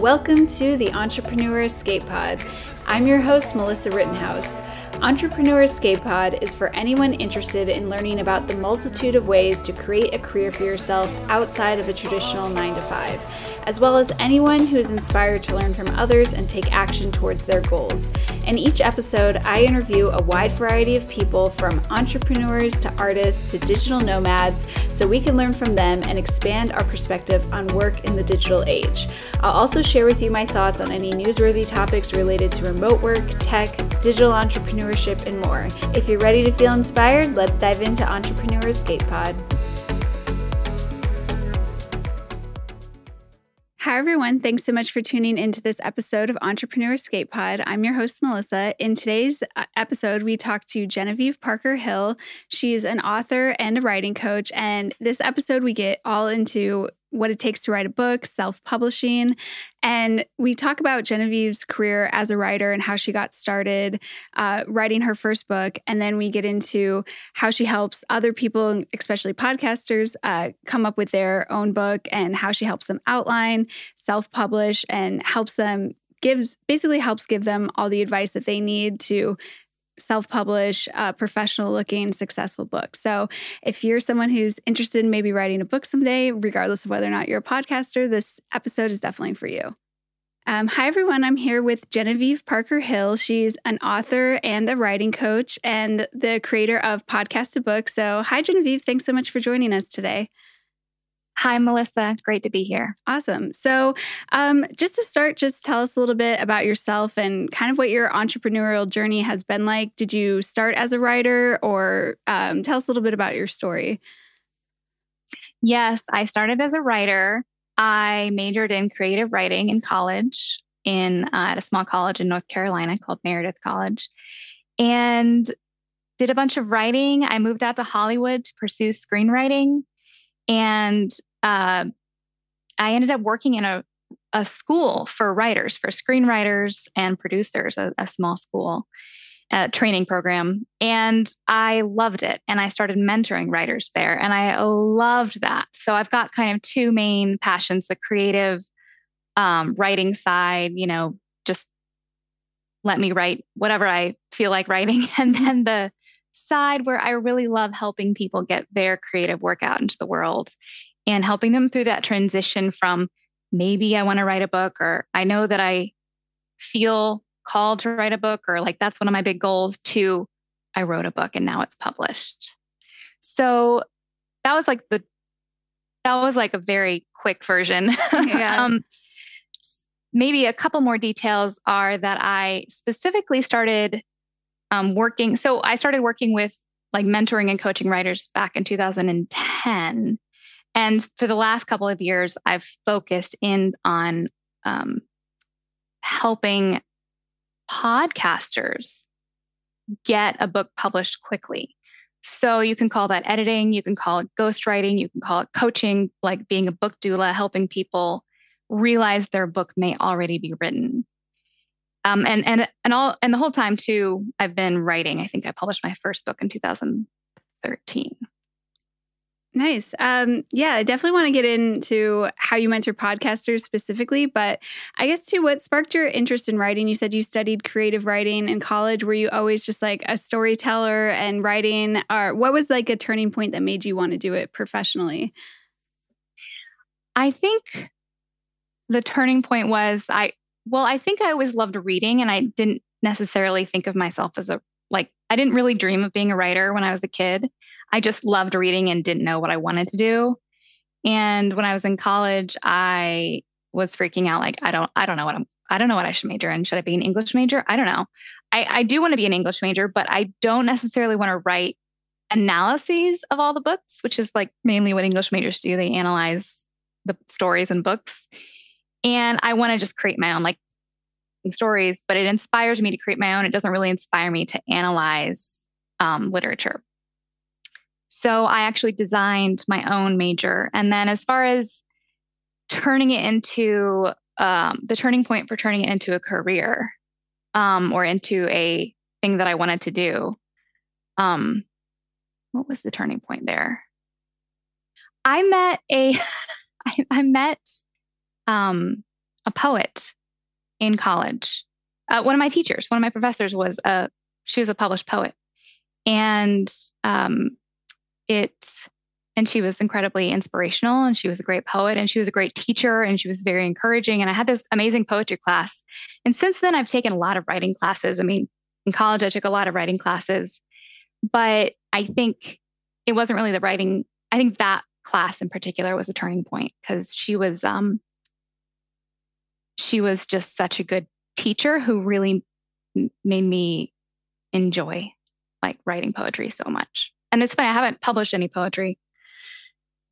Welcome to the Entrepreneur Escape Pod. I'm your host, Melissa Rittenhouse. Entrepreneur Escape Pod is for anyone interested in learning about the multitude of ways to create a career for yourself outside of a traditional 9 to 5 as well as anyone who is inspired to learn from others and take action towards their goals. In each episode, I interview a wide variety of people from entrepreneurs to artists to digital nomads so we can learn from them and expand our perspective on work in the digital age. I'll also share with you my thoughts on any newsworthy topics related to remote work, tech, digital entrepreneurship, and more. If you're ready to feel inspired, let's dive into Entrepreneur Escape Pod. Hi, everyone. Thanks so much for tuning into this episode of Entrepreneur Escape Pod. I'm your host, Melissa. In today's uh, episode, we talk to Genevieve Parker Hill. She's an author and a writing coach. And this episode, we get all into what it takes to write a book, self publishing. And we talk about Genevieve's career as a writer and how she got started uh, writing her first book. And then we get into how she helps other people, especially podcasters, uh, come up with their own book and how she helps them outline, self publish, and helps them gives basically helps give them all the advice that they need to self publish a professional looking, successful book. So, if you're someone who's interested in maybe writing a book someday, regardless of whether or not you're a podcaster, this episode is definitely for you. Um, hi, everyone. I'm here with Genevieve Parker Hill. She's an author and a writing coach and the creator of Podcast to Book. So, hi, Genevieve. Thanks so much for joining us today. Hi, Melissa. Great to be here. Awesome. So, um, just to start, just tell us a little bit about yourself and kind of what your entrepreneurial journey has been like. Did you start as a writer, or um, tell us a little bit about your story? Yes, I started as a writer. I majored in creative writing in college in uh, at a small college in North Carolina called Meredith College, and did a bunch of writing. I moved out to Hollywood to pursue screenwriting, and uh, I ended up working in a, a school for writers, for screenwriters and producers, a, a small school uh, training program. And I loved it. And I started mentoring writers there. And I loved that. So I've got kind of two main passions the creative um, writing side, you know, just let me write whatever I feel like writing. And then the side where I really love helping people get their creative work out into the world and helping them through that transition from maybe I want to write a book or I know that I feel called to write a book or like that's one of my big goals to I wrote a book and now it's published. So that was like the that was like a very quick version. Yeah. um, maybe a couple more details are that I specifically started um, working. So I started working with like mentoring and coaching writers back in 2010. And for the last couple of years, I've focused in on um, helping podcasters get a book published quickly. So you can call that editing, you can call it ghostwriting, you can call it coaching, like being a book doula, helping people realize their book may already be written. Um, and and and all and the whole time too, I've been writing. I think I published my first book in 2013. Nice. Um, yeah, I definitely want to get into how you mentor podcasters specifically, but I guess too, what sparked your interest in writing? You said you studied creative writing in college. Were you always just like a storyteller and writing, or what was like a turning point that made you want to do it professionally? I think the turning point was I, well, I think I always loved reading and I didn't necessarily think of myself as a, like, I didn't really dream of being a writer when I was a kid. I just loved reading and didn't know what I wanted to do. And when I was in college, I was freaking out like I don't I don't know what I'm I don't know what I should major in. Should I be an English major? I don't know. I, I do want to be an English major, but I don't necessarily want to write analyses of all the books, which is like mainly what English majors do. They analyze the stories and books. And I want to just create my own like stories, but it inspires me to create my own. It doesn't really inspire me to analyze um, literature. So I actually designed my own major. And then as far as turning it into um, the turning point for turning it into a career um, or into a thing that I wanted to do, um, what was the turning point there? I met a, I, I met um, a poet in college. Uh, one of my teachers, one of my professors was a she was a published poet, and um, it and she was incredibly inspirational and she was a great poet and she was a great teacher and she was very encouraging and i had this amazing poetry class. And since then i've taken a lot of writing classes. I mean in college i took a lot of writing classes but i think it wasn't really the writing i think that class in particular was a turning point because she was um she was just such a good teacher who really made me enjoy like writing poetry so much and it's funny i haven't published any poetry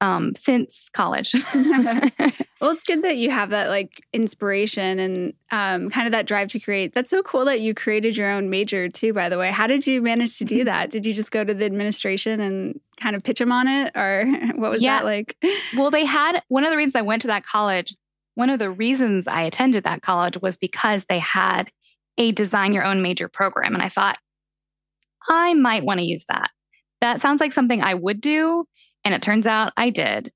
um, since college. well, it's good that you have that like inspiration and um, kind of that drive to create. That's so cool that you created your own major too. By the way, how did you manage to do mm-hmm. that? Did you just go to the administration and kind of pitch them on it, or what was yeah. that like? Well, they had one of the reasons I went to that college. One of the reasons I attended that college was because they had a design your own major program, and I thought I might want to use that. That sounds like something I would do and it turns out I did.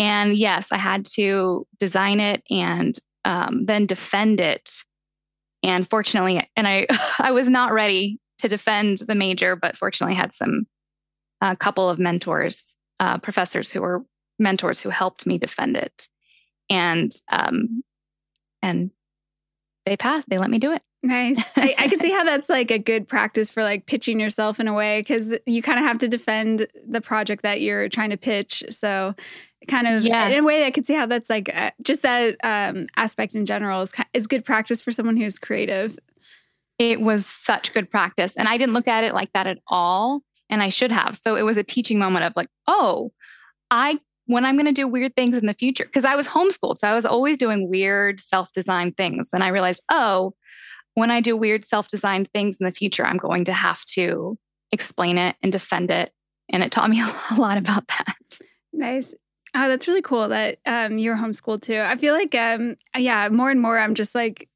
And yes, I had to design it and um, then defend it. And fortunately, and I, I was not ready to defend the major, but fortunately, I had some a couple of mentors, uh, professors who were mentors who helped me defend it, and um, and they passed. They let me do it. Nice. I, I can see how that's like a good practice for like pitching yourself in a way because you kind of have to defend the project that you're trying to pitch. So, kind of yes. in a way, I can see how that's like uh, just that um, aspect in general is is good practice for someone who's creative. It was such good practice, and I didn't look at it like that at all, and I should have. So it was a teaching moment of like, oh, I when I'm going to do weird things in the future because I was homeschooled, so I was always doing weird self-designed things, and I realized, oh when I do weird self designed things in the future, I'm going to have to explain it and defend it. And it taught me a lot about that. Nice. Oh, that's really cool that um, you're homeschooled too. I feel like, um, yeah, more and more I'm just like,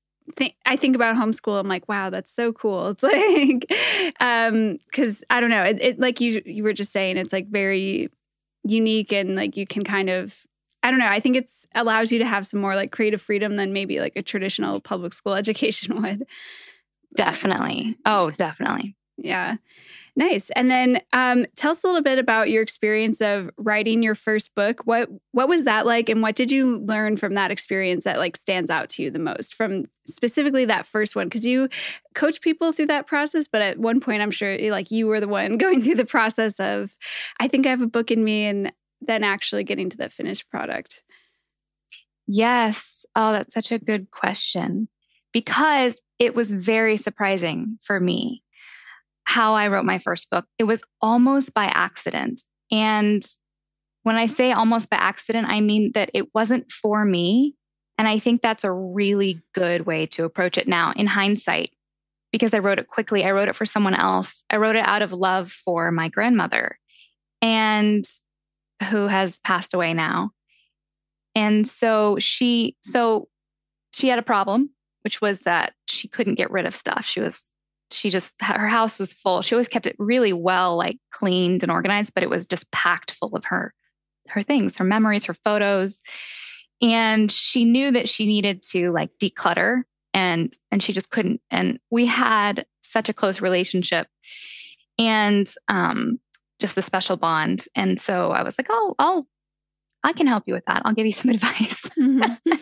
I think about homeschool. I'm like, wow, that's so cool. It's like, um, because I don't know, it, it, like you you were just saying, it's like very unique and like you can kind of I don't know. I think it's allows you to have some more like creative freedom than maybe like a traditional public school education would. Definitely. Oh, definitely. Yeah. Nice. And then um, tell us a little bit about your experience of writing your first book. What what was that like and what did you learn from that experience that like stands out to you the most from specifically that first one because you coach people through that process but at one point I'm sure like you were the one going through the process of I think I have a book in me and than actually getting to the finished product? Yes. Oh, that's such a good question because it was very surprising for me how I wrote my first book. It was almost by accident. And when I say almost by accident, I mean that it wasn't for me. And I think that's a really good way to approach it now in hindsight, because I wrote it quickly. I wrote it for someone else. I wrote it out of love for my grandmother. And who has passed away now. And so she so she had a problem which was that she couldn't get rid of stuff. She was she just her house was full. She always kept it really well like cleaned and organized, but it was just packed full of her her things, her memories, her photos. And she knew that she needed to like declutter and and she just couldn't and we had such a close relationship and um just a special bond. And so I was like, oh, I'll, I can help you with that. I'll give you some advice. Mm-hmm.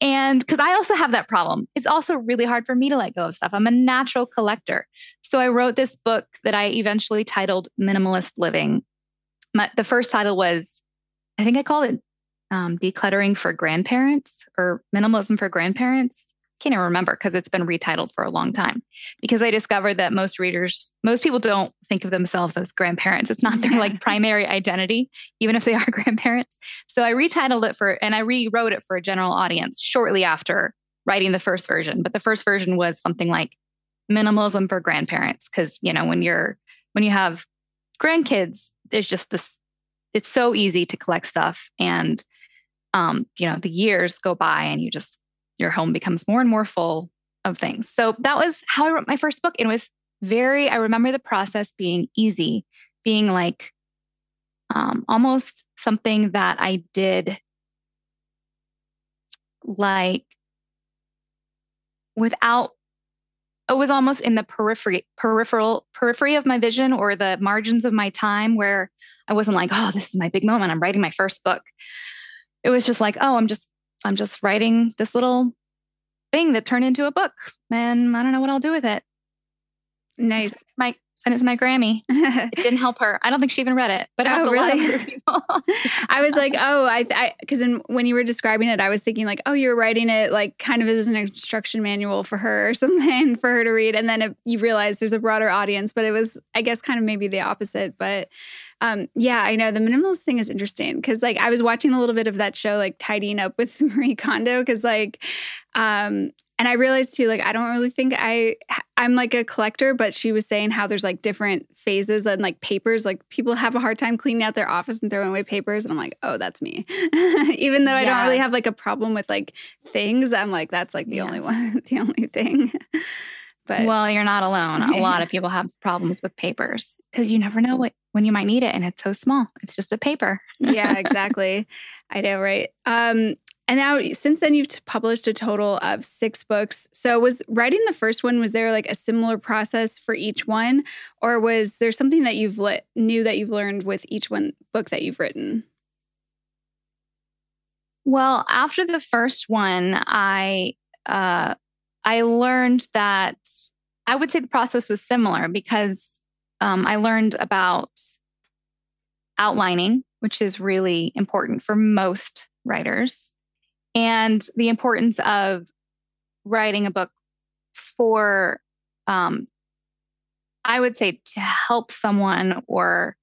and because I also have that problem, it's also really hard for me to let go of stuff. I'm a natural collector. So I wrote this book that I eventually titled Minimalist Living. My, the first title was, I think I called it um, Decluttering for Grandparents or Minimalism for Grandparents can't even remember because it's been retitled for a long time. Because I discovered that most readers, most people don't think of themselves as grandparents. It's not their like primary identity, even if they are grandparents. So I retitled it for, and I rewrote it for a general audience shortly after writing the first version. But the first version was something like minimalism for grandparents. Cause, you know, when you're, when you have grandkids, there's just this, it's so easy to collect stuff. And, um, you know, the years go by and you just your home becomes more and more full of things. So that was how I wrote my first book. It was very, I remember the process being easy, being like um, almost something that I did like without it was almost in the periphery peripheral periphery of my vision or the margins of my time where I wasn't like, oh, this is my big moment. I'm writing my first book. It was just like, oh, I'm just I'm just writing this little thing that turned into a book. And I don't know what I'll do with it. Nice. It's my sent it to my Grammy. it didn't help her. I don't think she even read it, but oh, really? a lot of people. I was like, oh, I, because when you were describing it, I was thinking like, oh, you're writing it like kind of as an instruction manual for her or something for her to read, and then it, you realize there's a broader audience. But it was, I guess, kind of maybe the opposite. But um, yeah, I know the minimalist thing is interesting because like I was watching a little bit of that show, like tidying up with Marie Kondo, because like um, and I realized too, like, I don't really think I, I'm like a collector, but she was saying how there's like different phases and like papers, like people have a hard time cleaning out their office and throwing away papers. And I'm like, oh, that's me. Even though I don't really have like a problem with like things, I'm like, that's like the yes. only one, the only thing. but well, you're not alone. A lot of people have problems with papers because you never know what when you might need it. And it's so small. It's just a paper. yeah, exactly. I know, right? Um, and now, since then, you've published a total of six books. So, was writing the first one was there like a similar process for each one, or was there something that you've lit, knew that you've learned with each one book that you've written? Well, after the first one, I uh, I learned that I would say the process was similar because um, I learned about outlining, which is really important for most writers and the importance of writing a book for um, i would say to help someone or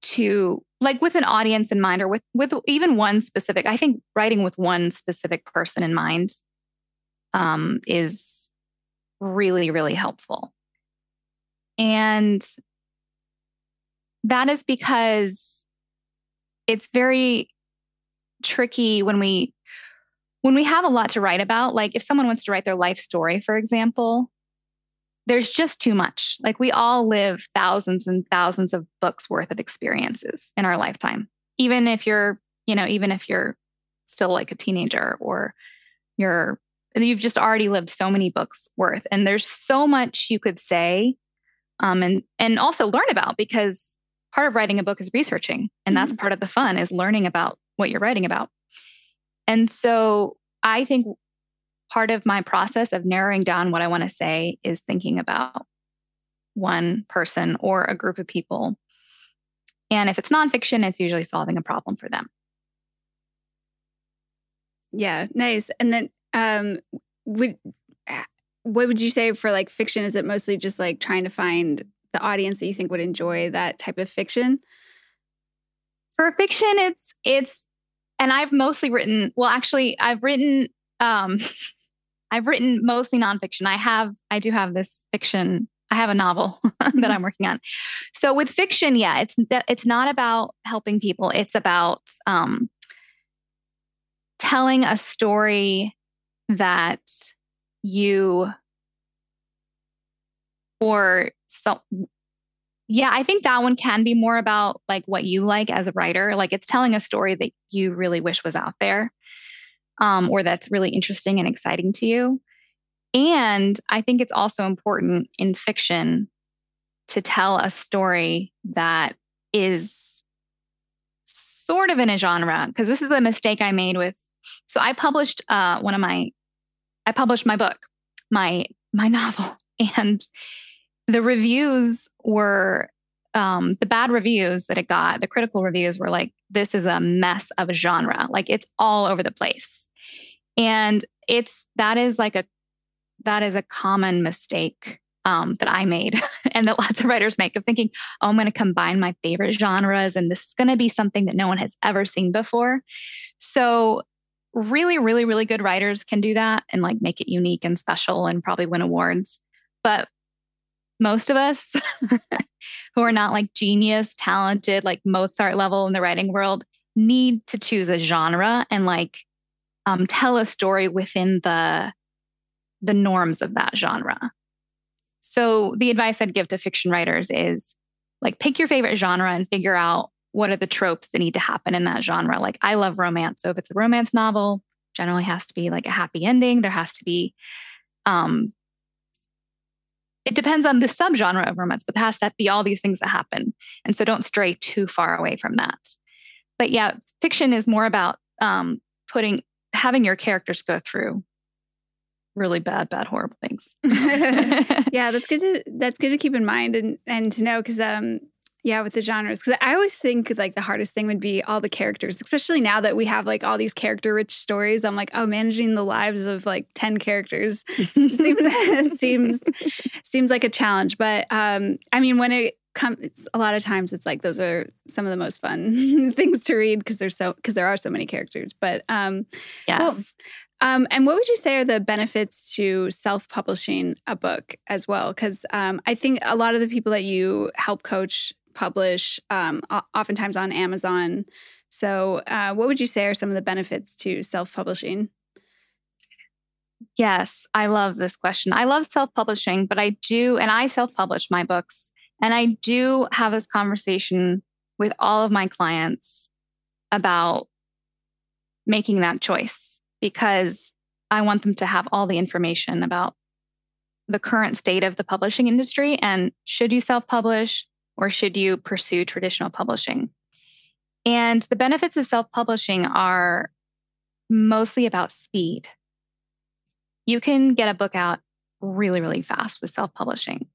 to like with an audience in mind or with with even one specific i think writing with one specific person in mind um, is really really helpful. And that is because it's very tricky when we when we have a lot to write about, like if someone wants to write their life story, for example, there's just too much. Like we all live thousands and thousands of books worth of experiences in our lifetime. Even if you're, you know, even if you're still like a teenager or you're you've just already lived so many books worth and there's so much you could say um, and and also learn about because part of writing a book is researching and that's mm-hmm. part of the fun is learning about what you're writing about and so I think part of my process of narrowing down what I want to say is thinking about one person or a group of people. And if it's nonfiction, it's usually solving a problem for them. Yeah, nice. And then um would what would you say for like fiction? Is it mostly just like trying to find the audience that you think would enjoy that type of fiction? For fiction, it's it's and I've mostly written, well, actually, I've written, um, I've written mostly nonfiction. I have, I do have this fiction. I have a novel that I'm working on. So with fiction, yeah, it's it's not about helping people. It's about um, telling a story that you or so yeah, I think that one can be more about like what you like as a writer. Like it's telling a story that you really wish was out there um, or that's really interesting and exciting to you. And I think it's also important in fiction to tell a story that is sort of in a genre because this is a mistake I made with. So I published uh, one of my, I published my book, my my novel, and the reviews were um, the bad reviews that it got, the critical reviews were like, this is a mess of a genre. Like it's all over the place. And it's that is like a that is a common mistake um, that I made and that lots of writers make of thinking, oh, I'm going to combine my favorite genres and this is going to be something that no one has ever seen before. So really, really, really good writers can do that and like make it unique and special and probably win awards. But most of us who are not like genius, talented, like Mozart level in the writing world need to choose a genre and like um, tell a story within the the norms of that genre. So the advice I'd give to fiction writers is like pick your favorite genre and figure out what are the tropes that need to happen in that genre. Like I love romance, so if it's a romance novel, generally has to be like a happy ending. There has to be um, it depends on the subgenre of romance, but there has to be all these things that happen. And so don't stray too far away from that. But yeah, fiction is more about um, putting having your characters go through really bad, bad, horrible things. yeah, that's good to that's good to keep in mind and and to know because um yeah, with the genres. Because I always think like the hardest thing would be all the characters, especially now that we have like all these character rich stories. I'm like, oh, managing the lives of like 10 characters seems, seems, seems like a challenge. But um, I mean, when it comes, a lot of times it's like those are some of the most fun things to read because there's so, because there are so many characters. But um, yes. Well, um, and what would you say are the benefits to self publishing a book as well? Because um, I think a lot of the people that you help coach publish, um, oftentimes on Amazon. So, uh, what would you say are some of the benefits to self publishing? Yes, I love this question. I love self publishing, but I do, and I self publish my books, and I do have this conversation with all of my clients about making that choice because I want them to have all the information about the current state of the publishing industry and should you self publish? Or should you pursue traditional publishing? And the benefits of self publishing are mostly about speed. You can get a book out really, really fast with self publishing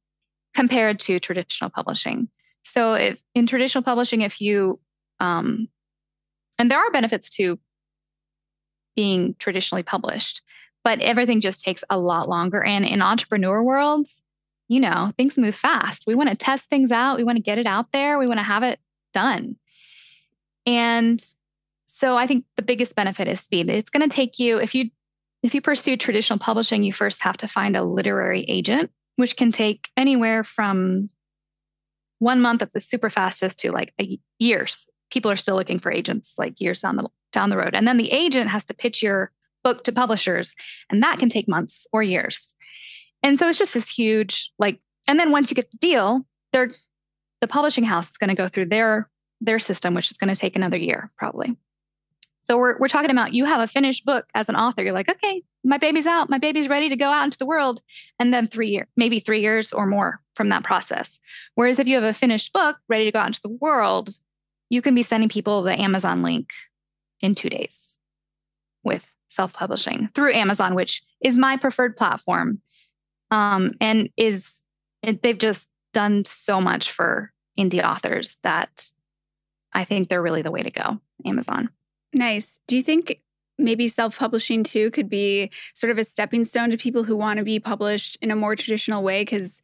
compared to traditional publishing. So, if in traditional publishing, if you, um, and there are benefits to being traditionally published, but everything just takes a lot longer. And in entrepreneur worlds, you know, things move fast. We want to test things out. We want to get it out there. We want to have it done. And so I think the biggest benefit is speed. It's going to take you if you if you pursue traditional publishing, you first have to find a literary agent, which can take anywhere from one month at the super fastest to like a, years. People are still looking for agents like years down the down the road. And then the agent has to pitch your book to publishers, and that can take months or years. And so it's just this huge like and then once you get the deal, they're the publishing house is going to go through their their system which is going to take another year probably. So we're we're talking about you have a finished book as an author. You're like, "Okay, my baby's out. My baby's ready to go out into the world." And then 3 years, maybe 3 years or more from that process. Whereas if you have a finished book ready to go out into the world, you can be sending people the Amazon link in 2 days with self-publishing through Amazon, which is my preferred platform um, and is they've just done so much for indie authors that I think they're really the way to go. Amazon. Nice. Do you think maybe self publishing too could be sort of a stepping stone to people who want to be published in a more traditional way? Because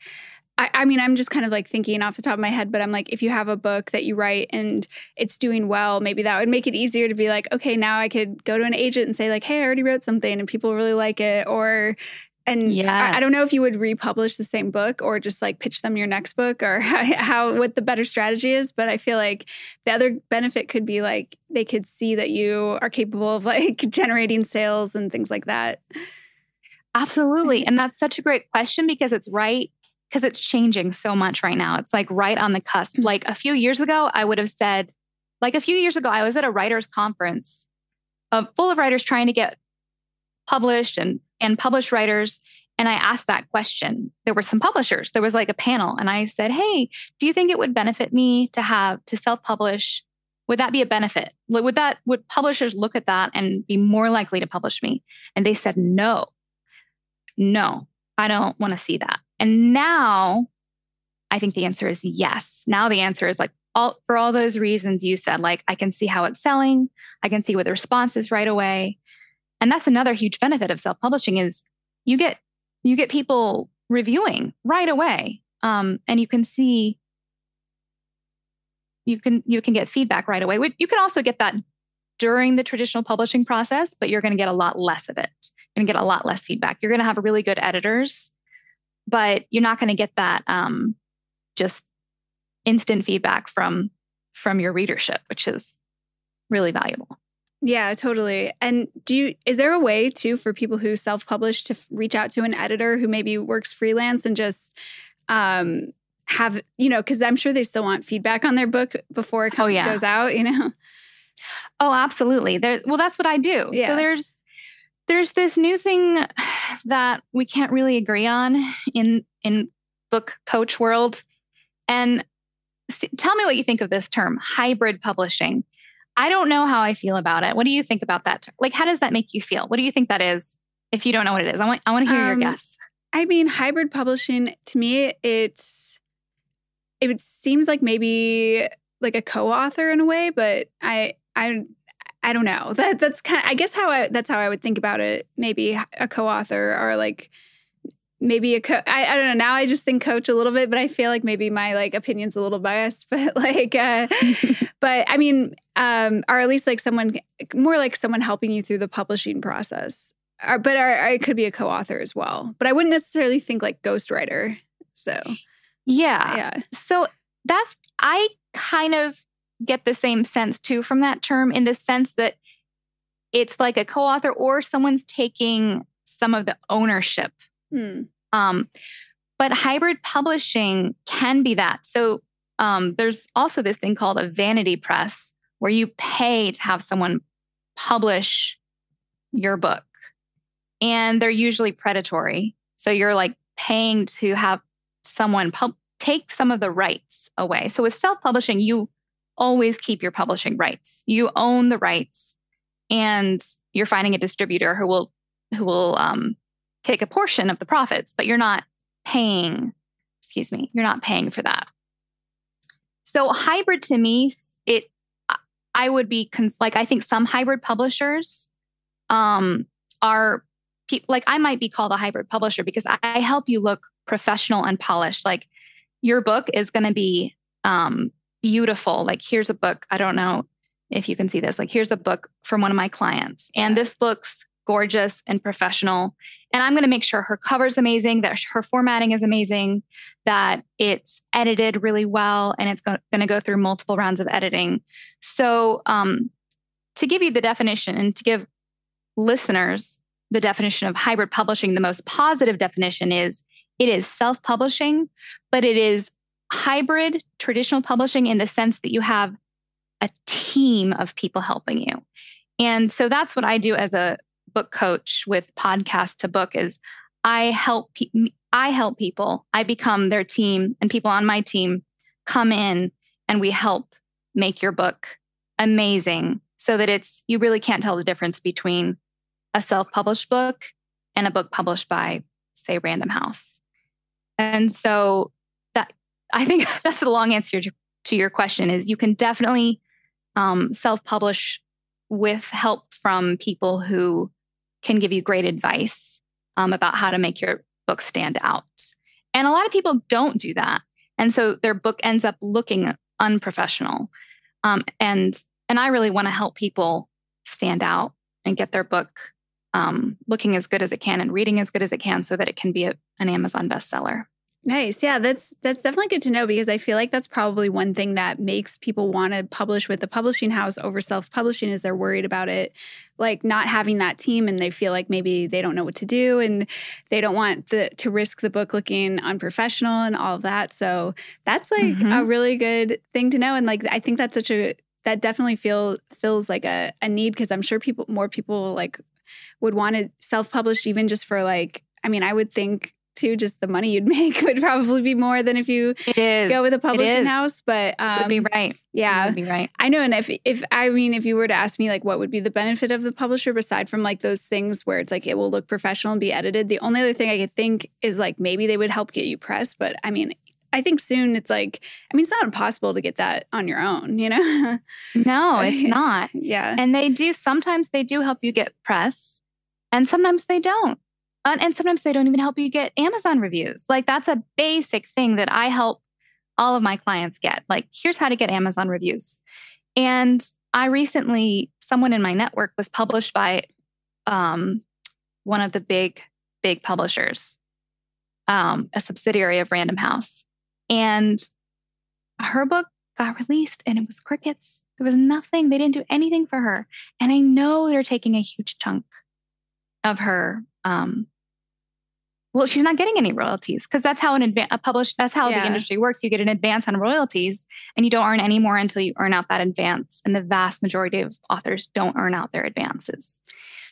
I, I, mean, I'm just kind of like thinking off the top of my head, but I'm like, if you have a book that you write and it's doing well, maybe that would make it easier to be like, okay, now I could go to an agent and say, like, hey, I already wrote something and people really like it. Or and yeah, I, I, don't know if you would republish the same book or just like pitch them your next book or how, what the better strategy is. But I feel like the other benefit could be like they could see that you are capable of like generating sales and things like that. Absolutely. And that's such a great question because it's right because it's changing so much right now. It's like right on the cusp. Mm-hmm. Like a few years ago, I would have said, like a few years ago, I was at a writers' conference uh, full of writers trying to get published and and published writers and I asked that question. There were some publishers. There was like a panel and I said, "Hey, do you think it would benefit me to have to self-publish? Would that be a benefit? Would that would publishers look at that and be more likely to publish me?" And they said, "No. No. I don't want to see that." And now I think the answer is yes. Now the answer is like all for all those reasons you said, like I can see how it's selling, I can see what the response is right away. And that's another huge benefit of self-publishing is you get you get people reviewing right away. Um, and you can see you can you can get feedback right away. You can also get that during the traditional publishing process, but you're going to get a lot less of it. You're going to get a lot less feedback. You're going to have really good editors, but you're not going to get that um, just instant feedback from from your readership, which is really valuable. Yeah, totally. And do you is there a way too for people who self-publish to reach out to an editor who maybe works freelance and just um have, you know, cuz I'm sure they still want feedback on their book before it oh, yeah. goes out, you know. Oh, absolutely. There well that's what I do. Yeah. So there's there's this new thing that we can't really agree on in in book coach world and tell me what you think of this term hybrid publishing i don't know how i feel about it what do you think about that like how does that make you feel what do you think that is if you don't know what it is i want, I want to hear um, your guess i mean hybrid publishing to me it's it seems like maybe like a co-author in a way but i i I don't know. That that's kind of I guess how I that's how I would think about it. Maybe a co-author or like maybe a co I, I don't know. Now I just think coach a little bit, but I feel like maybe my like opinion's a little biased. But like uh but I mean, um, or at least like someone more like someone helping you through the publishing process. Or, but or, or it could be a co-author as well. But I wouldn't necessarily think like ghostwriter. So yeah. Yeah. So that's I kind of get the same sense too from that term in the sense that it's like a co-author or someone's taking some of the ownership. Hmm. Um, but hybrid publishing can be that. So um, there's also this thing called a vanity press where you pay to have someone publish your book. And they're usually predatory. So you're like paying to have someone pub- take some of the rights away. So with self publishing, you always keep your publishing rights. You own the rights, and you're finding a distributor who will who will um, take a portion of the profits, but you're not paying. Excuse me, you're not paying for that. So hybrid to me, it I would be cons- like I think some hybrid publishers um, are pe- like I might be called a hybrid publisher because I help you look professional and polished. Like your book is going to be um, beautiful. Like, here's a book. I don't know if you can see this. Like, here's a book from one of my clients, and this looks gorgeous and professional. And I'm going to make sure her cover is amazing, that her formatting is amazing, that it's edited really well, and it's going to go through multiple rounds of editing. So, um, to give you the definition and to give listeners the definition of hybrid publishing, the most positive definition is it is self publishing, but it is hybrid traditional publishing in the sense that you have a team of people helping you. And so that's what I do as a book coach with podcast to book is I help pe- I help people. I become their team and people on my team come in and we help make your book amazing so that it's you really can't tell the difference between a self-published book and a book published by say Random House. And so that I think that's the long answer to your question is you can definitely um, self-publish with help from people who can give you great advice um, about how to make your book stand out. And a lot of people don't do that. And so their book ends up looking unprofessional. Um, and and I really want to help people stand out and get their book um, looking as good as it can and reading as good as it can so that it can be a, an Amazon bestseller. Nice. Yeah, that's that's definitely good to know because I feel like that's probably one thing that makes people want to publish with the publishing house over self-publishing is they're worried about it like not having that team and they feel like maybe they don't know what to do and they don't want the to risk the book looking unprofessional and all of that. So that's like mm-hmm. a really good thing to know and like I think that's such a that definitely feel feels like a, a need because I'm sure people more people like would want to self-publish even just for like I mean, I would think too, just the money you'd make would probably be more than if you go with a publishing house. But um, would be um, right. Yeah, would be right. I know. And if if I mean, if you were to ask me like what would be the benefit of the publisher aside from like those things where it's like it will look professional and be edited, the only other thing I could think is like maybe they would help get you press. But I mean, I think soon it's like, I mean, it's not impossible to get that on your own, you know? no, it's not. yeah. And they do, sometimes they do help you get press and sometimes they don't. And, and sometimes they don't even help you get Amazon reviews. Like that's a basic thing that I help all of my clients get. Like, here's how to get Amazon reviews. And I recently, someone in my network was published by um, one of the big, big publishers, um, a subsidiary of Random House. And her book got released and it was crickets. There was nothing. They didn't do anything for her. And I know they're taking a huge chunk of her um, well, she's not getting any royalties because that's how an advance a published that's how yeah. the industry works. You get an advance on royalties and you don't earn any more until you earn out that advance. And the vast majority of authors don't earn out their advances.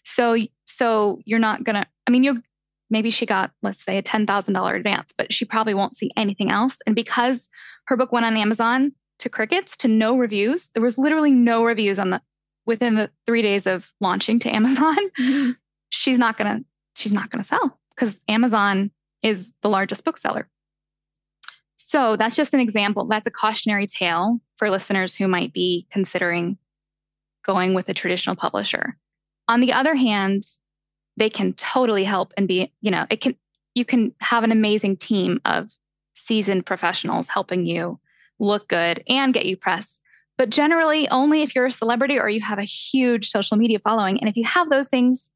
So, so you're not going to, I mean, you'll, maybe she got, let's say, a $10,000 advance, but she probably won't see anything else. And because her book went on Amazon to crickets to no reviews, there was literally no reviews on the, within the three days of launching to Amazon. Mm-hmm. She's not to, she's not going to sell because Amazon is the largest bookseller. So that's just an example. That's a cautionary tale for listeners who might be considering going with a traditional publisher. On the other hand, they can totally help and be, you know, it can, you can have an amazing team of seasoned professionals helping you look good and get you press. But generally, only if you're a celebrity or you have a huge social media following. And if you have those things,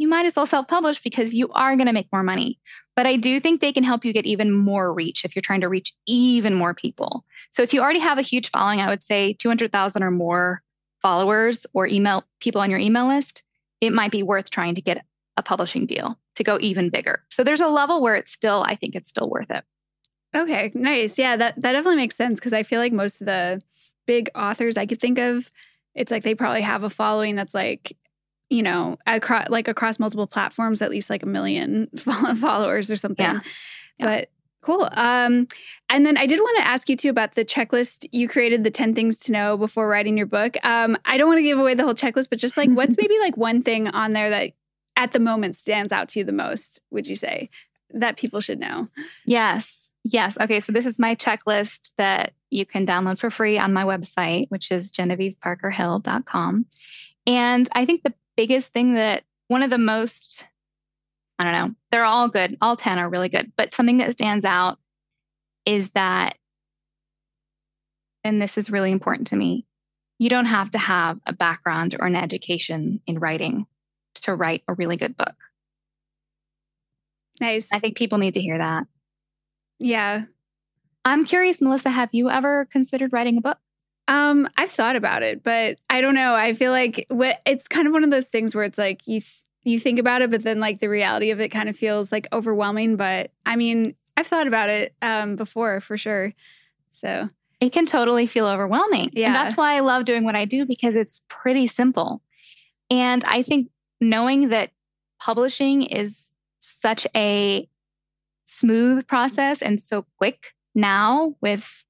you might as well self publish because you are going to make more money. But I do think they can help you get even more reach if you're trying to reach even more people. So if you already have a huge following, I would say 200,000 or more followers or email people on your email list, it might be worth trying to get a publishing deal to go even bigger. So there's a level where it's still, I think it's still worth it. Okay, nice. Yeah, that, that definitely makes sense because I feel like most of the big authors I could think of, it's like they probably have a following that's like you know, across like across multiple platforms, at least like a million followers or something. Yeah. yeah. But cool. Um, and then I did want to ask you too about the checklist you created, the 10 things to know before writing your book. Um, I don't want to give away the whole checklist, but just like what's maybe like one thing on there that at the moment stands out to you the most, would you say, that people should know? Yes. Yes. Okay. So this is my checklist that you can download for free on my website, which is genevieveparkerhill.com. And I think the biggest thing that one of the most, I don't know, they're all good. All 10 are really good. But something that stands out is that, and this is really important to me, you don't have to have a background or an education in writing to write a really good book. Nice. I think people need to hear that. Yeah. I'm curious, Melissa, have you ever considered writing a book? Um, I've thought about it, but I don't know. I feel like what it's kind of one of those things where it's like you th- you think about it, but then like the reality of it kind of feels like overwhelming. But I mean, I've thought about it um, before for sure. So it can totally feel overwhelming. Yeah, and that's why I love doing what I do because it's pretty simple. And I think knowing that publishing is such a smooth process and so quick now with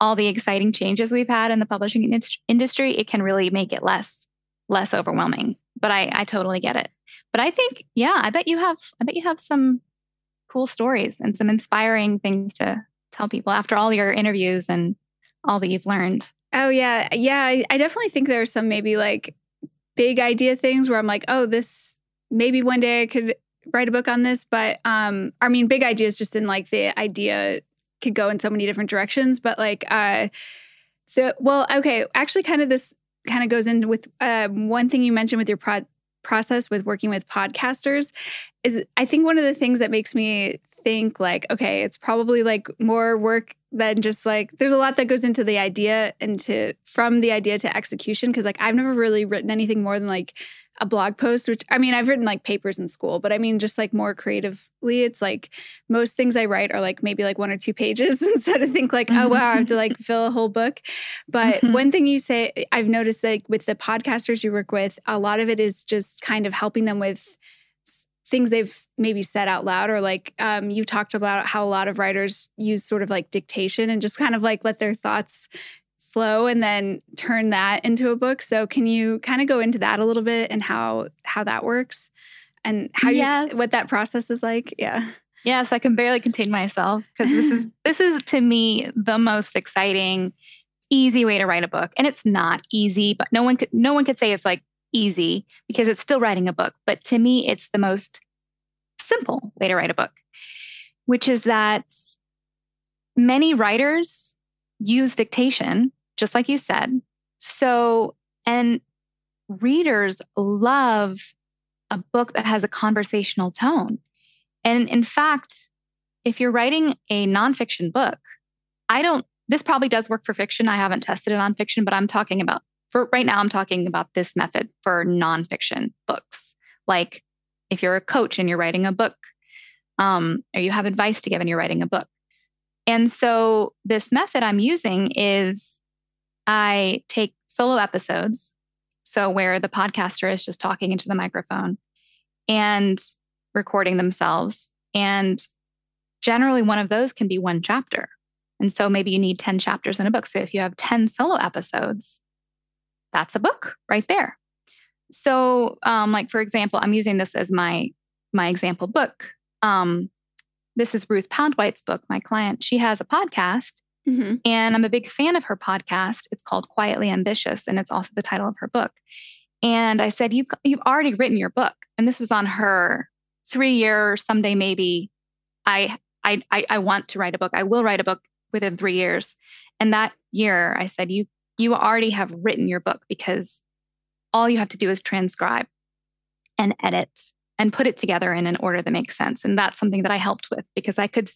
all the exciting changes we've had in the publishing in- industry, it can really make it less less overwhelming. But I, I totally get it. But I think, yeah, I bet you have I bet you have some cool stories and some inspiring things to tell people after all your interviews and all that you've learned. Oh yeah. Yeah. I, I definitely think there's some maybe like big idea things where I'm like, oh, this maybe one day I could write a book on this. But um, I mean, big ideas just in like the idea could go in so many different directions. But like, uh, the well, okay, actually, kind of this kind of goes in with uh, one thing you mentioned with your pro- process with working with podcasters is I think one of the things that makes me think like, okay, it's probably like more work than just like there's a lot that goes into the idea and to from the idea to execution because like I've never really written anything more than like a blog post, which I mean, I've written like papers in school, but I mean, just like more creatively, it's like most things I write are like maybe like one or two pages instead of think like, oh, wow, I have to like fill a whole book. But mm-hmm. one thing you say, I've noticed like with the podcasters you work with, a lot of it is just kind of helping them with things they've maybe said out loud or like um, you talked about how a lot of writers use sort of like dictation and just kind of like let their thoughts flow and then turn that into a book. So can you kind of go into that a little bit and how how that works and how yes. you what that process is like? Yeah. Yes, I can barely contain myself because this is this is to me the most exciting easy way to write a book. And it's not easy, but no one could no one could say it's like easy because it's still writing a book, but to me it's the most simple way to write a book, which is that many writers use dictation just like you said. So, and readers love a book that has a conversational tone. And in fact, if you're writing a nonfiction book, I don't, this probably does work for fiction. I haven't tested it on fiction, but I'm talking about, for right now, I'm talking about this method for nonfiction books. Like if you're a coach and you're writing a book, um, or you have advice to give and you're writing a book. And so this method I'm using is I take solo episodes So, where the podcaster is just talking into the microphone and recording themselves. And generally, one of those can be one chapter. And so, maybe you need 10 chapters in a book. So, if you have 10 solo episodes, that's a book right there. So, um, like for example, I'm using this as my my example book. Um, this is Ruth Poundwhite's book. My client, she has a podcast, mm-hmm. and I'm a big fan of her podcast. It's called Quietly Ambitious, and it's also the title of her book. And I said, you, You've already written your book. And this was on her three year, someday maybe. I, I, I, I want to write a book. I will write a book within three years. And that year, I said, You, you already have written your book because all you have to do is transcribe and edit and put it together in an order that makes sense. And that's something that I helped with because I could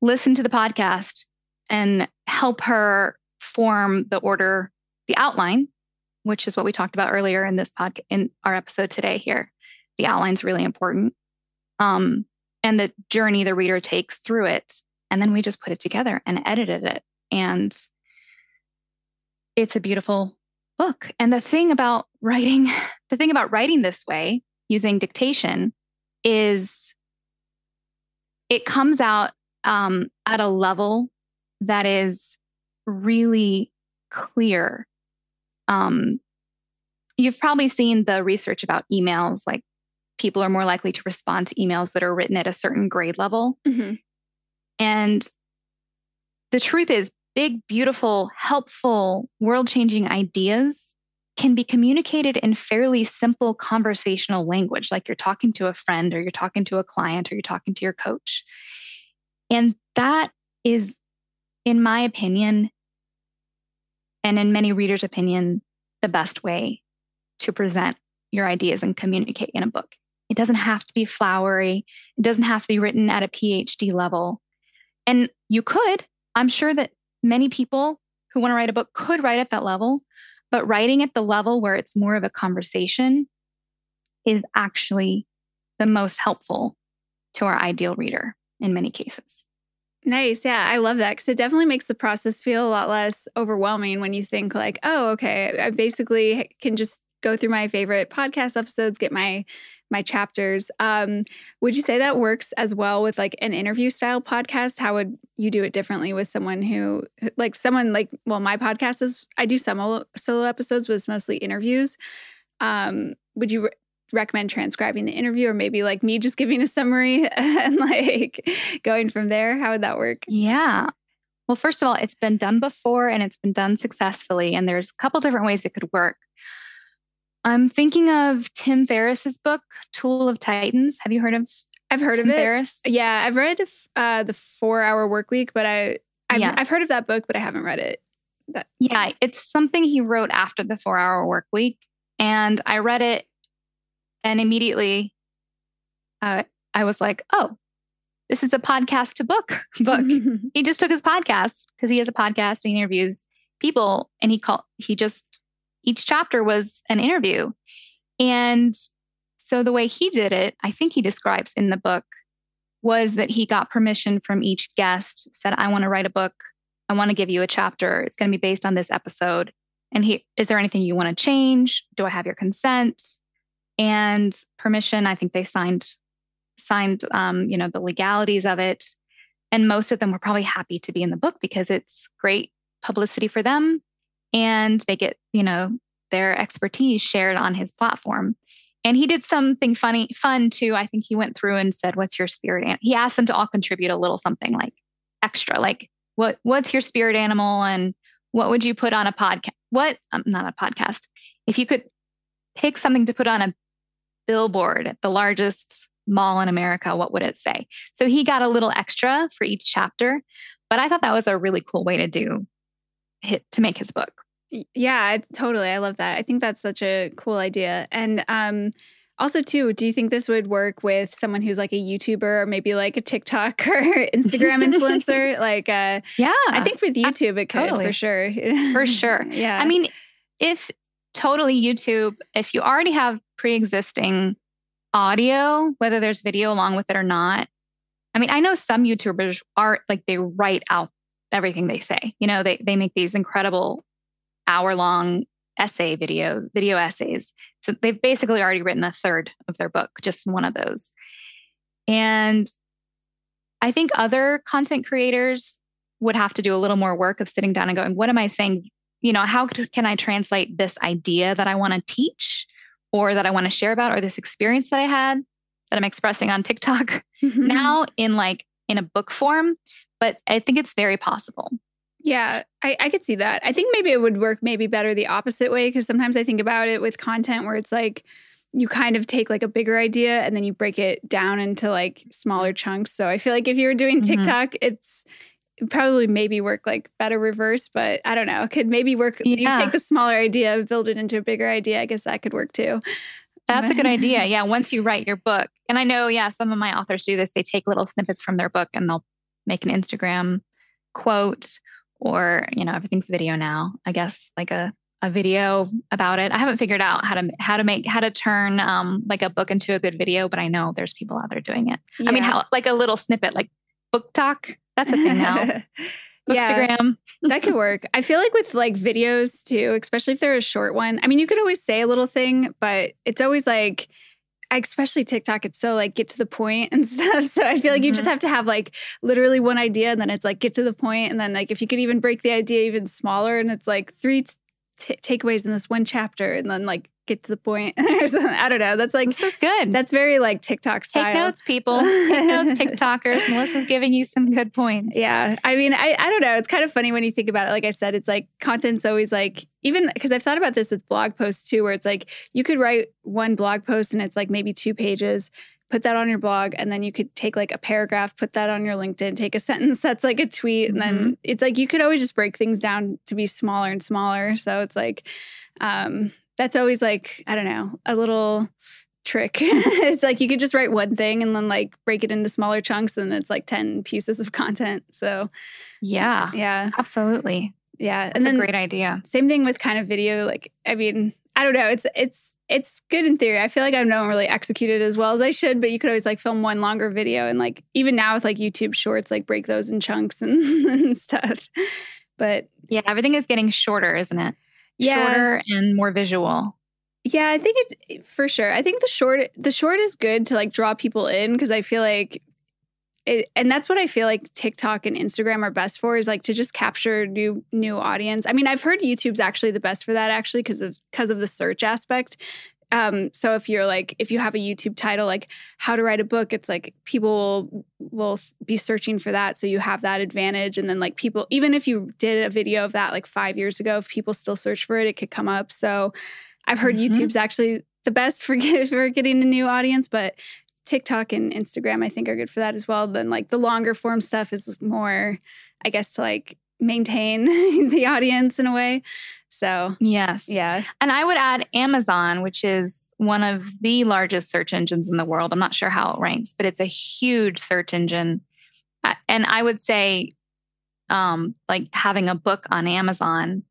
listen to the podcast and help her form the order, the outline, which is what we talked about earlier in this podcast, in our episode today here. The outline's really important. Um, and the journey the reader takes through it. And then we just put it together and edited it. And it's a beautiful book. And the thing about writing, the thing about writing this way using dictation is it comes out um, at a level that is really clear. Um, you've probably seen the research about emails, like people are more likely to respond to emails that are written at a certain grade level. Mm-hmm. And the truth is, big, beautiful, helpful, world changing ideas can be communicated in fairly simple conversational language, like you're talking to a friend or you're talking to a client or you're talking to your coach. And that is, in my opinion, and in many readers' opinion, the best way to present your ideas and communicate in a book. It doesn't have to be flowery, it doesn't have to be written at a PhD level. And you could, I'm sure that many people who want to write a book could write at that level, but writing at the level where it's more of a conversation is actually the most helpful to our ideal reader in many cases. Nice. Yeah, I love that because it definitely makes the process feel a lot less overwhelming when you think, like, oh, okay, I basically can just go through my favorite podcast episodes, get my my chapters. Um, would you say that works as well with like an interview style podcast? How would you do it differently with someone who, like, someone like, well, my podcast is, I do some solo episodes, but it's mostly interviews. Um, would you recommend transcribing the interview or maybe like me just giving a summary and like going from there? How would that work? Yeah. Well, first of all, it's been done before and it's been done successfully. And there's a couple different ways it could work. I'm thinking of Tim Ferriss's book, Tool of Titans. Have you heard of? I've heard Tim of it. Ferriss? Yeah, I've read uh, the Four Hour Work Week, but I I've, yes. I've heard of that book, but I haven't read it. That, yeah, it's something he wrote after the Four Hour Work Week, and I read it, and immediately, uh, I was like, oh. This is a podcast to book book. he just took his podcast because he has a podcast. And he interviews people, and he called. He just each chapter was an interview. And so the way he did it, I think he describes in the book, was that he got permission from each guest, said, I want to write a book. I want to give you a chapter. It's going to be based on this episode. And he, is there anything you want to change? Do I have your consent? And permission, I think they signed signed um, you know, the legalities of it. And most of them were probably happy to be in the book because it's great publicity for them and they get, you know, their expertise shared on his platform. And he did something funny, fun too. I think he went through and said, "What's your spirit?" He asked them to all contribute a little something like extra, like what What's your spirit animal, and what would you put on a podcast? What um, not a podcast? If you could pick something to put on a billboard at the largest mall in America, what would it say? So he got a little extra for each chapter, but I thought that was a really cool way to do hit to make his book. Yeah, totally. I love that. I think that's such a cool idea. And um also too, do you think this would work with someone who's like a YouTuber or maybe like a TikTok or Instagram influencer? like uh Yeah. I think with YouTube it could totally. for sure. for sure. Yeah. I mean, if totally YouTube, if you already have pre-existing audio, whether there's video along with it or not. I mean, I know some YouTubers are like they write out everything they say. You know, they they make these incredible hour long essay video, video essays. So they've basically already written a third of their book, just one of those. And I think other content creators would have to do a little more work of sitting down and going, what am I saying? You know, how can I translate this idea that I want to teach or that I want to share about or this experience that I had that I'm expressing on TikTok mm-hmm. now in like in a book form? But I think it's very possible. Yeah, I, I could see that. I think maybe it would work maybe better the opposite way because sometimes I think about it with content where it's like you kind of take like a bigger idea and then you break it down into like smaller chunks. So I feel like if you were doing mm-hmm. TikTok, mm-hmm. it's probably maybe work like better reverse, but I don't know. It could maybe work. Yeah. You take the smaller idea, build it into a bigger idea. I guess that could work too. That's a good idea. Yeah. Once you write your book, and I know, yeah, some of my authors do this. They take little snippets from their book and they'll make an Instagram quote or, you know, everything's video now, I guess, like a a video about it. I haven't figured out how to how to make how to turn um like a book into a good video, but I know there's people out there doing it. Yeah. I mean, how like a little snippet, like BookTok. That's a thing now. Instagram. Yeah, that could work. I feel like with like videos too, especially if they're a short one. I mean, you could always say a little thing, but it's always like especially TikTok, it's so like get to the point and stuff. So I feel like mm-hmm. you just mm-hmm. have to have like literally one idea and then it's like get to the point and then like if you could even break the idea even smaller and it's like three t- takeaways in this one chapter and then like get to the point I don't know. That's like this is good. That's very like TikTok style. Take notes, people. Take notes, TikTokers. Melissa's giving you some good points. Yeah. I mean, I, I don't know. It's kind of funny when you think about it. Like I said, it's like content's always like even because I've thought about this with blog posts too, where it's like you could write one blog post and it's like maybe two pages put that on your blog and then you could take like a paragraph put that on your linkedin take a sentence that's like a tweet and mm-hmm. then it's like you could always just break things down to be smaller and smaller. So it's like um that's always like i don't know a little trick. It's like you could just write one thing and then like break it into smaller chunks and it's like 10 pieces of content. So yeah. yeah. Absolutely. Yeah that's and then a great idea. same thing with kind of video like i mean i don't know it's it's it's good in theory. I feel like I don't really execute it as well as I should, but you could always like film one longer video and like even now with like YouTube shorts, like break those in chunks and, and stuff. But yeah, everything is getting shorter, isn't it? Yeah. Shorter and more visual. Yeah, I think it for sure. I think the short the short is good to like draw people in because I feel like it, and that's what I feel like TikTok and Instagram are best for is like to just capture new new audience. I mean, I've heard YouTube's actually the best for that actually because of because of the search aspect. Um, so if you're like if you have a YouTube title like how to write a book, it's like people will, will be searching for that, so you have that advantage. And then like people, even if you did a video of that like five years ago, if people still search for it, it could come up. So I've heard mm-hmm. YouTube's actually the best for, get, for getting a new audience, but TikTok and Instagram, I think, are good for that as well. Then, like, the longer form stuff is more, I guess, to like maintain the audience in a way. So, yes. Yeah. And I would add Amazon, which is one of the largest search engines in the world. I'm not sure how it ranks, but it's a huge search engine. And I would say, um, like having a book on Amazon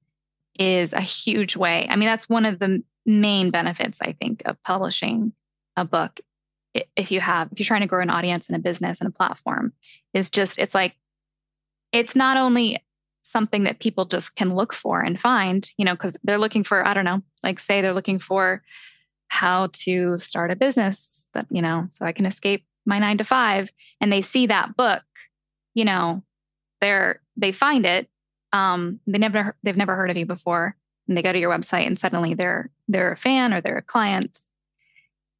is a huge way. I mean, that's one of the main benefits, I think, of publishing a book if you have if you're trying to grow an audience and a business and a platform is just it's like it's not only something that people just can look for and find you know because they're looking for i don't know like say they're looking for how to start a business that you know so i can escape my nine to five and they see that book you know they're they find it um they never they've never heard of you before and they go to your website and suddenly they're they're a fan or they're a client.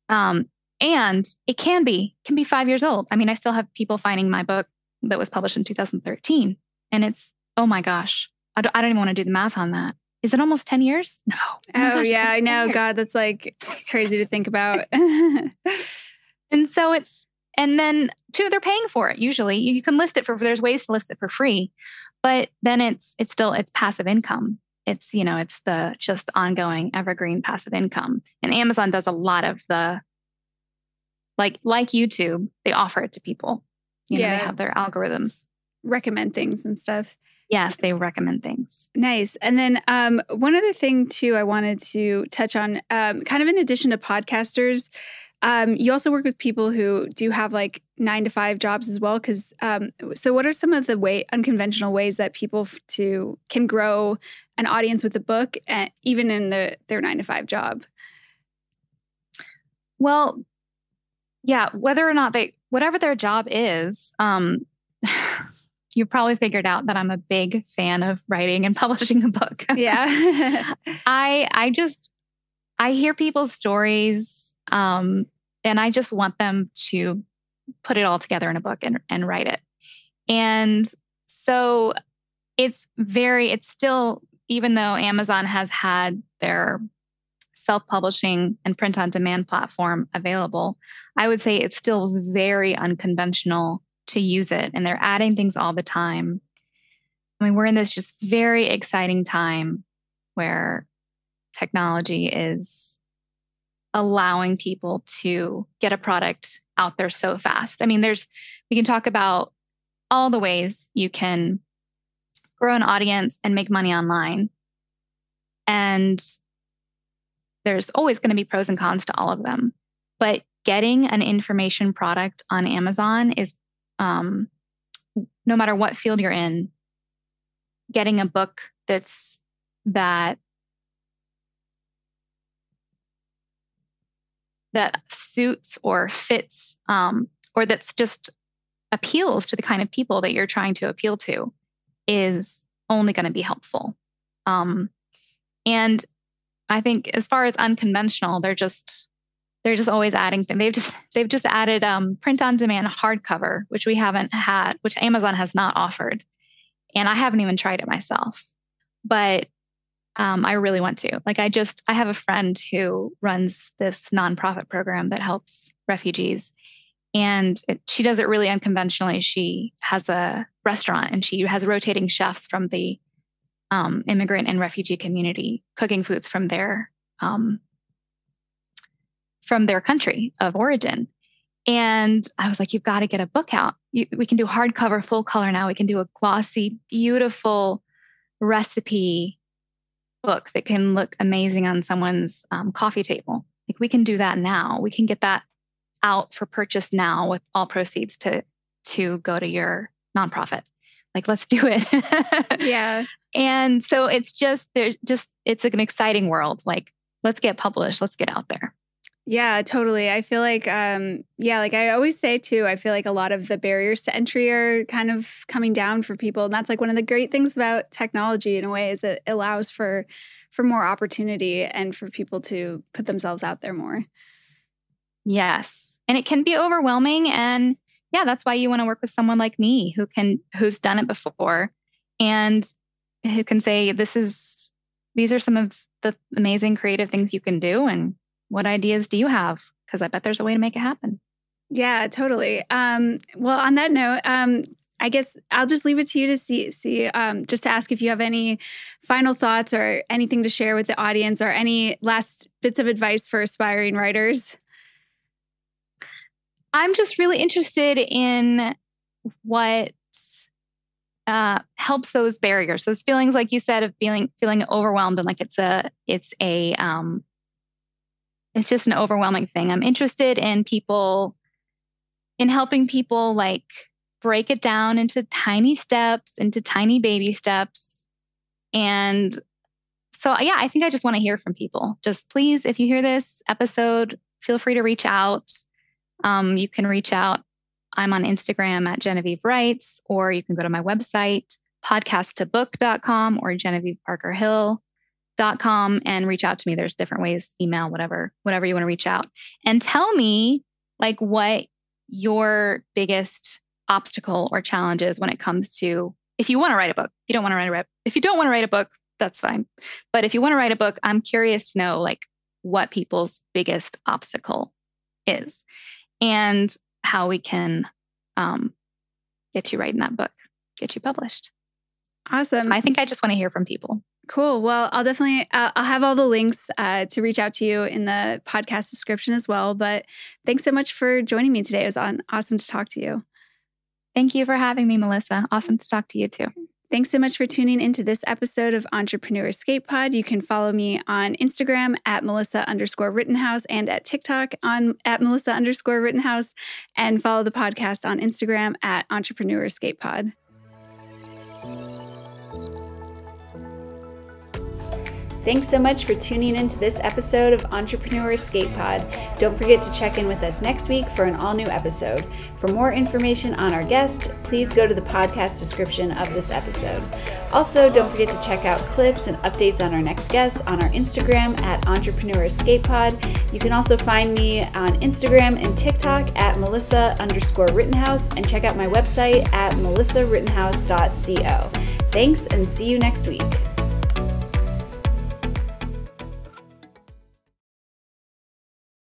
Um and it can be, can be five years old. I mean, I still have people finding my book that was published in 2013. And it's, oh my gosh, I don't, I don't even want to do the math on that. Is it almost 10 years? No. Oh, oh gosh, yeah, I know. Years. God, that's like crazy to think about. and so it's, and then two, they're paying for it usually. You can list it for, there's ways to list it for free, but then it's, it's still, it's passive income. It's, you know, it's the just ongoing evergreen passive income. And Amazon does a lot of the like like YouTube, they offer it to people. You yeah. know, they have their algorithms. Recommend things and stuff. Yes, they recommend things. Nice. And then um, one other thing too, I wanted to touch on, um, kind of in addition to podcasters, um, you also work with people who do have like nine to five jobs as well. Because um, so, what are some of the way unconventional ways that people f- to can grow an audience with a book, uh, even in the, their nine to five job? Well, yeah, whether or not they, whatever their job is, um, you probably figured out that I'm a big fan of writing and publishing a book. Yeah. I I just I hear people's stories um and I just want them to put it all together in a book and and write it. And so it's very it's still even though Amazon has had their self-publishing and print on demand platform available, I would say it's still very unconventional to use it and they're adding things all the time. I mean, we're in this just very exciting time where technology is allowing people to get a product out there so fast. I mean, there's, we can talk about all the ways you can grow an audience and make money online. And there's always going to be pros and cons to all of them. But getting an information product on Amazon is um, no matter what field you're in, getting a book that's that that suits or fits um, or that's just appeals to the kind of people that you're trying to appeal to is only going to be helpful. Um, and I think as far as unconventional, they're just they're just always adding things. They've just they've just added um, print on demand hardcover, which we haven't had, which Amazon has not offered, and I haven't even tried it myself. But um, I really want to. Like, I just I have a friend who runs this nonprofit program that helps refugees, and it, she does it really unconventionally. She has a restaurant and she has rotating chefs from the um, immigrant and refugee community cooking foods from their um, from their country of origin. And I was like, you've got to get a book out. You, we can do hardcover, full color now. We can do a glossy, beautiful recipe book that can look amazing on someone's um, coffee table. Like we can do that now. We can get that out for purchase now with all proceeds to to go to your nonprofit. Like let's do it. yeah. And so it's just there's just it's an exciting world. Like let's get published. Let's get out there. Yeah, totally. I feel like, um, yeah, like I always say too, I feel like a lot of the barriers to entry are kind of coming down for people. And that's like one of the great things about technology in a way is it allows for for more opportunity and for people to put themselves out there more. Yes. And it can be overwhelming. And yeah, that's why you want to work with someone like me who can who's done it before and who can say, this is these are some of the amazing creative things you can do and what ideas do you have? Because I bet there's a way to make it happen. Yeah, totally. Um, well, on that note, um, I guess I'll just leave it to you to see, see um, just to ask if you have any final thoughts or anything to share with the audience or any last bits of advice for aspiring writers. I'm just really interested in what uh, helps those barriers, those feelings, like you said, of feeling feeling overwhelmed and like it's a it's a um, it's just an overwhelming thing. I'm interested in people, in helping people like break it down into tiny steps, into tiny baby steps. And so, yeah, I think I just want to hear from people. Just please, if you hear this episode, feel free to reach out. Um, you can reach out. I'm on Instagram at Genevieve Writes, or you can go to my website, podcasttobook.com or Genevieve Parker Hill and reach out to me. There's different ways, email, whatever, whatever you want to reach out. And tell me like what your biggest obstacle or challenge is when it comes to if you want to write a book. If you don't want to write a if you don't want to write a book, that's fine. But if you want to write a book, I'm curious to know like what people's biggest obstacle is and how we can um, get you writing that book, get you published. Awesome. So I think I just want to hear from people. Cool. Well, I'll definitely uh, I'll have all the links uh, to reach out to you in the podcast description as well. But thanks so much for joining me today. It was on, awesome to talk to you. Thank you for having me, Melissa. Awesome to talk to you too. Thanks so much for tuning into this episode of Entrepreneur Escape Pod. You can follow me on Instagram at Melissa underscore Rittenhouse and at TikTok on at Melissa underscore Rittenhouse and follow the podcast on Instagram at Entrepreneur Escape Pod. Thanks so much for tuning into this episode of Entrepreneur Escape Pod. Don't forget to check in with us next week for an all new episode. For more information on our guest, please go to the podcast description of this episode. Also, don't forget to check out clips and updates on our next guest on our Instagram at Entrepreneur Escape Pod. You can also find me on Instagram and TikTok at Melissa underscore Rittenhouse and check out my website at melissarittenhouse.co. Thanks and see you next week.